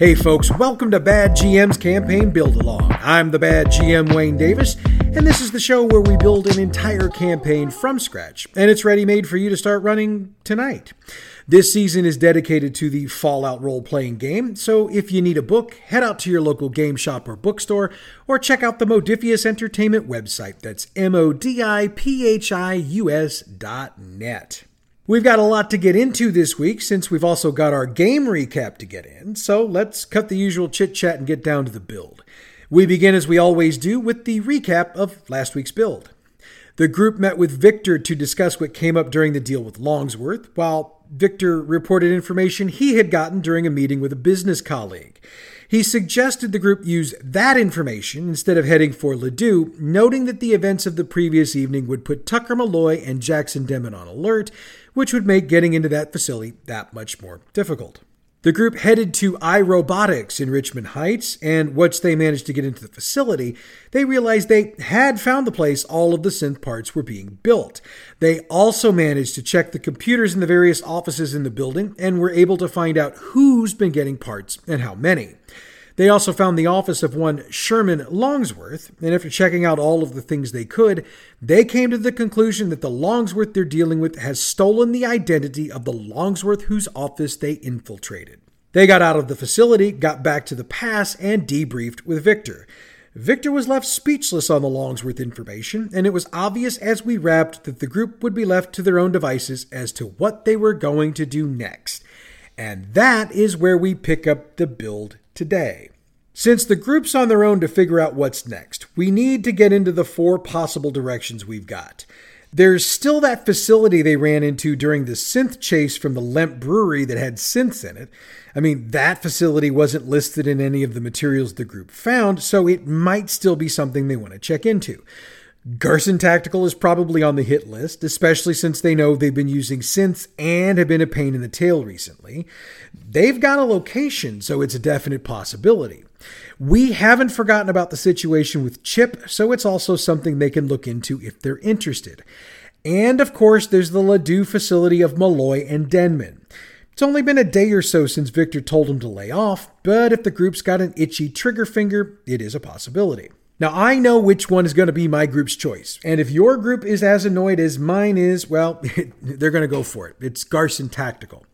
Hey folks, welcome to Bad GM's Campaign Build Along. I'm the Bad GM Wayne Davis, and this is the show where we build an entire campaign from scratch, and it's ready made for you to start running tonight. This season is dedicated to the Fallout role playing game, so if you need a book, head out to your local game shop or bookstore, or check out the Modiphius Entertainment website. That's M O D I P H I U S dot net. We've got a lot to get into this week since we've also got our game recap to get in, so let's cut the usual chit chat and get down to the build. We begin as we always do with the recap of last week's build. The group met with Victor to discuss what came up during the deal with Longsworth, while Victor reported information he had gotten during a meeting with a business colleague. He suggested the group use that information instead of heading for Ledoux, noting that the events of the previous evening would put Tucker Malloy and Jackson Denman on alert, which would make getting into that facility that much more difficult. The group headed to iRobotics in Richmond Heights, and once they managed to get into the facility, they realized they had found the place all of the synth parts were being built. They also managed to check the computers in the various offices in the building and were able to find out who's been getting parts and how many. They also found the office of one Sherman Longsworth, and after checking out all of the things they could, they came to the conclusion that the Longsworth they're dealing with has stolen the identity of the Longsworth whose office they infiltrated. They got out of the facility, got back to the pass, and debriefed with Victor. Victor was left speechless on the Longsworth information, and it was obvious as we wrapped that the group would be left to their own devices as to what they were going to do next. And that is where we pick up the build today. Since the group's on their own to figure out what's next, we need to get into the four possible directions we've got. There's still that facility they ran into during the synth chase from the Lemp Brewery that had synths in it. I mean, that facility wasn't listed in any of the materials the group found, so it might still be something they want to check into. Garson Tactical is probably on the hit list, especially since they know they've been using synths and have been a pain in the tail recently. They've got a location, so it's a definite possibility. We haven't forgotten about the situation with Chip, so it's also something they can look into if they're interested. And of course, there's the Ledoux facility of Malloy and Denman. It's only been a day or so since Victor told him to lay off, but if the group's got an itchy trigger finger, it is a possibility. Now, I know which one is going to be my group's choice. And if your group is as annoyed as mine is, well, they're going to go for it. It's Garson Tactical.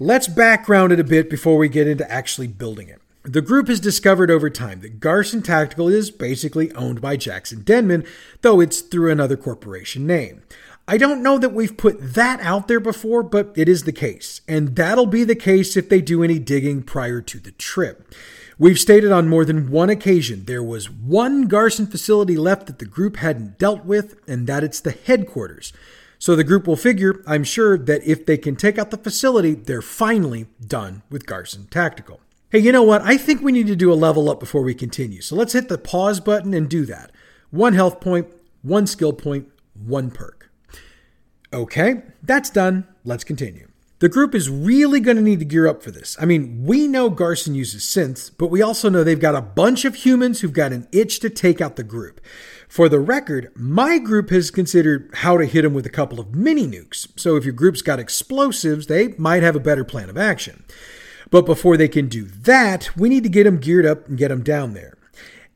Let's background it a bit before we get into actually building it. The group has discovered over time that Garson Tactical is basically owned by Jackson Denman, though it's through another corporation name. I don't know that we've put that out there before, but it is the case. And that'll be the case if they do any digging prior to the trip. We've stated on more than one occasion there was one Garson facility left that the group hadn't dealt with, and that it's the headquarters. So the group will figure, I'm sure, that if they can take out the facility, they're finally done with Garson Tactical. Hey, you know what? I think we need to do a level up before we continue. So let's hit the pause button and do that. One health point, one skill point, one perk. Okay, that's done. Let's continue. The group is really going to need to gear up for this. I mean, we know Garson uses synths, but we also know they've got a bunch of humans who've got an itch to take out the group. For the record, my group has considered how to hit them with a couple of mini nukes. So if your group's got explosives, they might have a better plan of action. But before they can do that, we need to get them geared up and get them down there.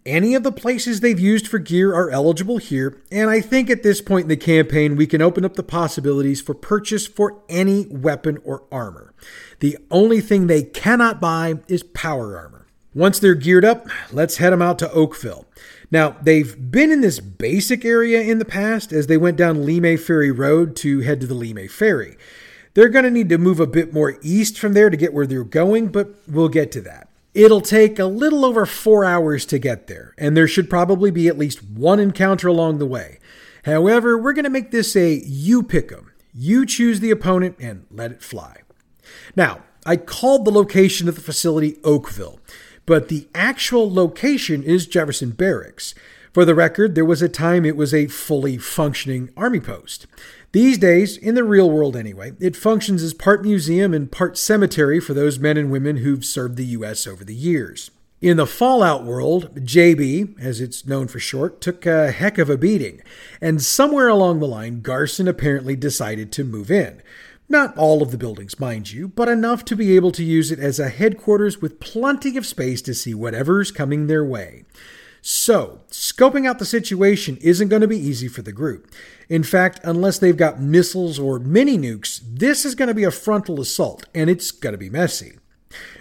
Any of the places they've used for gear are eligible here, and I think at this point in the campaign we can open up the possibilities for purchase for any weapon or armor. The only thing they cannot buy is power armor. Once they're geared up, let's head them out to Oakville. Now, they've been in this basic area in the past as they went down Lemay Ferry Road to head to the Lemay Ferry. They're going to need to move a bit more east from there to get where they're going, but we'll get to that. It'll take a little over four hours to get there, and there should probably be at least one encounter along the way. However, we're going to make this a you pick 'em. You choose the opponent and let it fly. Now, I called the location of the facility Oakville, but the actual location is Jefferson Barracks. For the record, there was a time it was a fully functioning army post. These days, in the real world anyway, it functions as part museum and part cemetery for those men and women who've served the U.S. over the years. In the Fallout world, JB, as it's known for short, took a heck of a beating, and somewhere along the line, Garson apparently decided to move in. Not all of the buildings, mind you, but enough to be able to use it as a headquarters with plenty of space to see whatever's coming their way. So, scoping out the situation isn't going to be easy for the group. In fact, unless they've got missiles or mini nukes, this is going to be a frontal assault, and it's going to be messy.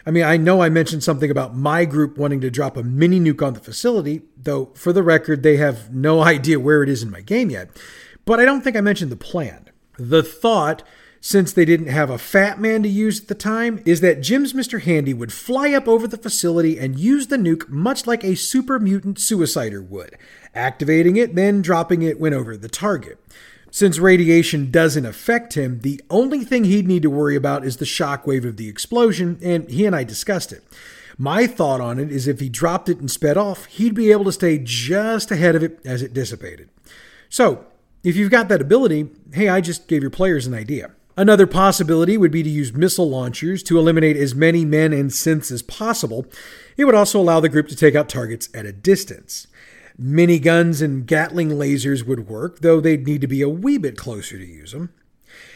I mean, I know I mentioned something about my group wanting to drop a mini nuke on the facility, though for the record, they have no idea where it is in my game yet. But I don't think I mentioned the plan. The thought, since they didn't have a fat man to use at the time, is that Jim's Mr. Handy would fly up over the facility and use the nuke much like a super mutant suicider would, activating it, then dropping it when over the target. Since radiation doesn't affect him, the only thing he'd need to worry about is the shockwave of the explosion, and he and I discussed it. My thought on it is if he dropped it and sped off, he'd be able to stay just ahead of it as it dissipated. So, if you've got that ability, hey, I just gave your players an idea. Another possibility would be to use missile launchers to eliminate as many men and synths as possible. It would also allow the group to take out targets at a distance. Miniguns and Gatling lasers would work, though they'd need to be a wee bit closer to use them.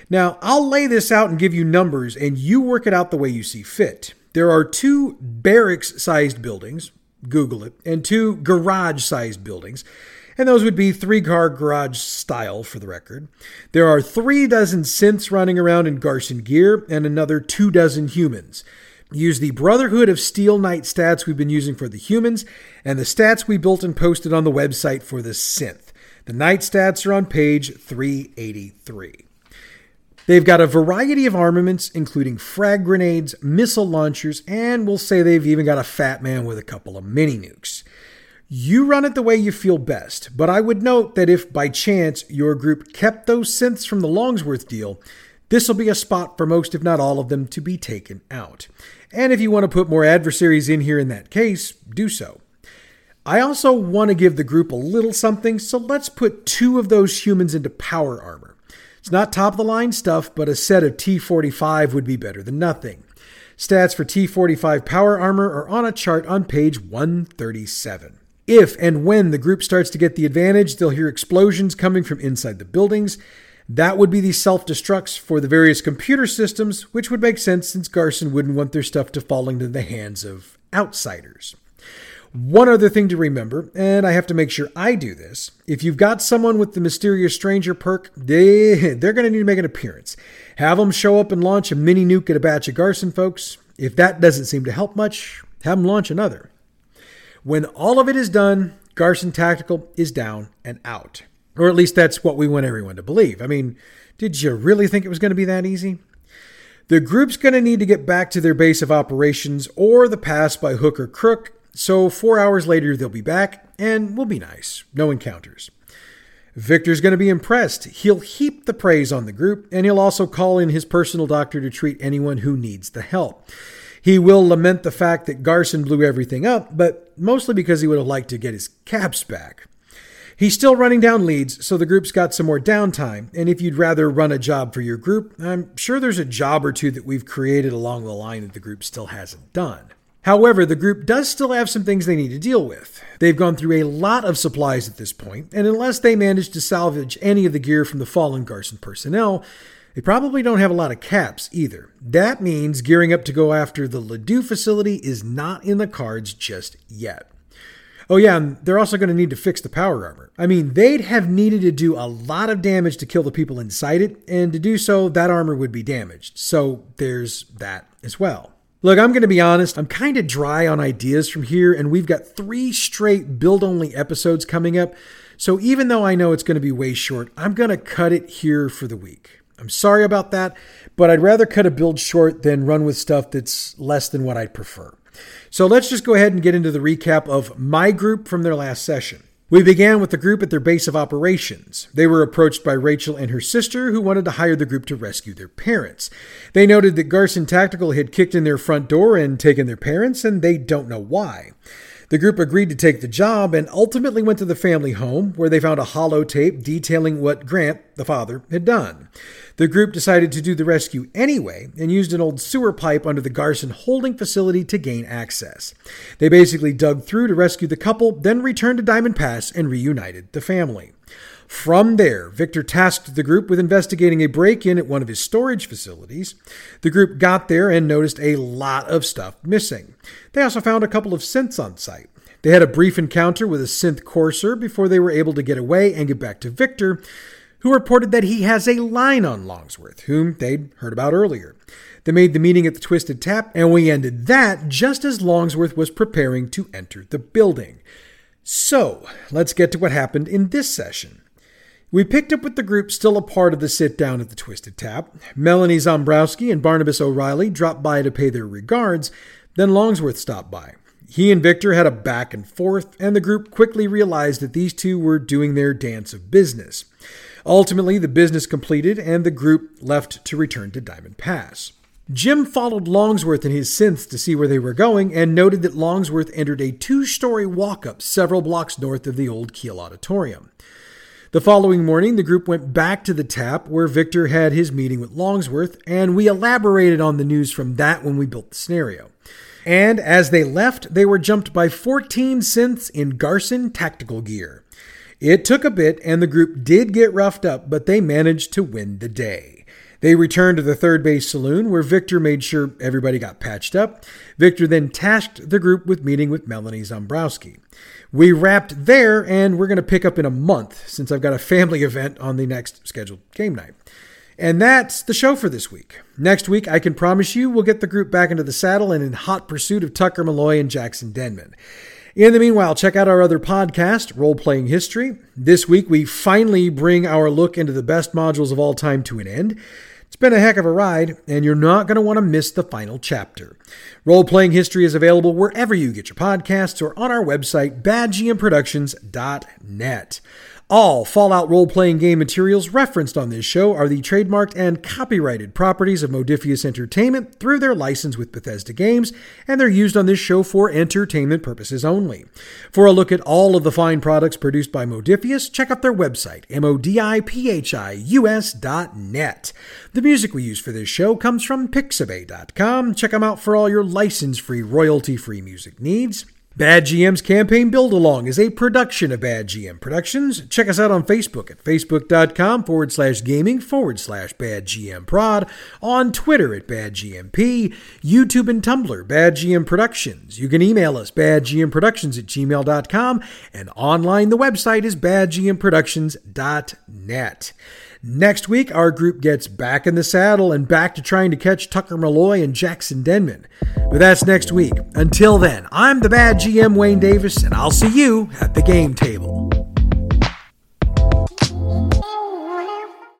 Now, I'll lay this out and give you numbers, and you work it out the way you see fit. There are two barracks sized buildings, Google it, and two garage sized buildings, and those would be three car garage style for the record. There are three dozen synths running around in Garson gear, and another two dozen humans. Use the Brotherhood of Steel Knight stats we've been using for the humans and the stats we built and posted on the website for the synth. The Knight stats are on page 383. They've got a variety of armaments, including frag grenades, missile launchers, and we'll say they've even got a fat man with a couple of mini nukes. You run it the way you feel best, but I would note that if by chance your group kept those synths from the Longsworth deal, this will be a spot for most, if not all of them, to be taken out. And if you want to put more adversaries in here in that case, do so. I also want to give the group a little something, so let's put two of those humans into power armor. It's not top of the line stuff, but a set of T45 would be better than nothing. Stats for T45 power armor are on a chart on page 137. If and when the group starts to get the advantage, they'll hear explosions coming from inside the buildings. That would be the self destructs for the various computer systems, which would make sense since Garson wouldn't want their stuff to fall into the hands of outsiders. One other thing to remember, and I have to make sure I do this if you've got someone with the Mysterious Stranger perk, they, they're going to need to make an appearance. Have them show up and launch a mini nuke at a batch of Garson folks. If that doesn't seem to help much, have them launch another. When all of it is done, Garson Tactical is down and out. Or at least that's what we want everyone to believe. I mean, did you really think it was going to be that easy? The group's going to need to get back to their base of operations or the pass by hook or crook, so four hours later they'll be back, and we'll be nice. No encounters. Victor's going to be impressed. He'll heap the praise on the group, and he'll also call in his personal doctor to treat anyone who needs the help. He will lament the fact that Garson blew everything up, but mostly because he would have liked to get his caps back. He's still running down leads, so the group's got some more downtime. And if you'd rather run a job for your group, I'm sure there's a job or two that we've created along the line that the group still hasn't done. However, the group does still have some things they need to deal with. They've gone through a lot of supplies at this point, and unless they manage to salvage any of the gear from the fallen Garson personnel, they probably don't have a lot of caps either. That means gearing up to go after the Ledoux facility is not in the cards just yet. Oh, yeah, they're also going to need to fix the power armor. I mean, they'd have needed to do a lot of damage to kill the people inside it, and to do so, that armor would be damaged. So there's that as well. Look, I'm going to be honest, I'm kind of dry on ideas from here, and we've got three straight build only episodes coming up. So even though I know it's going to be way short, I'm going to cut it here for the week. I'm sorry about that, but I'd rather cut a build short than run with stuff that's less than what I'd prefer. So let's just go ahead and get into the recap of my group from their last session. We began with the group at their base of operations. They were approached by Rachel and her sister, who wanted to hire the group to rescue their parents. They noted that Garson Tactical had kicked in their front door and taken their parents, and they don't know why. The group agreed to take the job and ultimately went to the family home, where they found a holotape detailing what Grant, the father, had done. The group decided to do the rescue anyway and used an old sewer pipe under the Garson holding facility to gain access. They basically dug through to rescue the couple, then returned to Diamond Pass and reunited the family. From there, Victor tasked the group with investigating a break in at one of his storage facilities. The group got there and noticed a lot of stuff missing. They also found a couple of synths on site. They had a brief encounter with a synth courser before they were able to get away and get back to Victor, who reported that he has a line on Longsworth, whom they'd heard about earlier. They made the meeting at the Twisted Tap, and we ended that just as Longsworth was preparing to enter the building. So, let's get to what happened in this session. We picked up with the group still a part of the sit down at the Twisted Tap. Melanie Zombrowski and Barnabas O'Reilly dropped by to pay their regards, then Longsworth stopped by. He and Victor had a back and forth, and the group quickly realized that these two were doing their dance of business. Ultimately, the business completed, and the group left to return to Diamond Pass. Jim followed Longsworth and his synths to see where they were going and noted that Longsworth entered a two story walk up several blocks north of the old Kiel Auditorium. The following morning, the group went back to the tap where Victor had his meeting with Longsworth, and we elaborated on the news from that when we built the scenario. And as they left, they were jumped by 14 synths in Garson tactical gear. It took a bit, and the group did get roughed up, but they managed to win the day. They returned to the third base saloon where Victor made sure everybody got patched up. Victor then tasked the group with meeting with Melanie Zombrowski. We wrapped there, and we're going to pick up in a month since I've got a family event on the next scheduled game night. And that's the show for this week. Next week, I can promise you we'll get the group back into the saddle and in hot pursuit of Tucker Malloy and Jackson Denman. In the meanwhile, check out our other podcast, Role Playing History. This week, we finally bring our look into the best modules of all time to an end. It's been a heck of a ride, and you're not going to want to miss the final chapter. Role Playing History is available wherever you get your podcasts or on our website, badgmproductions.net. All Fallout role playing game materials referenced on this show are the trademarked and copyrighted properties of Modiphius Entertainment through their license with Bethesda Games, and they're used on this show for entertainment purposes only. For a look at all of the fine products produced by Modiphius, check out their website, modiphius.net. The music we use for this show comes from Pixabay.com. Check them out for all your license free, royalty free music needs. Bad GM's campaign build along is a production of Bad GM Productions. Check us out on Facebook at facebook.com forward slash gaming forward slash Bad GM Prod, on Twitter at Bad GMP, YouTube and Tumblr, Bad GM Productions. You can email us badgmproductions at gmail.com, and online the website is badgmproductions.net. Next week, our group gets back in the saddle and back to trying to catch Tucker Malloy and Jackson Denman. But that's next week. Until then, I'm the bad GM Wayne Davis, and I'll see you at the game table.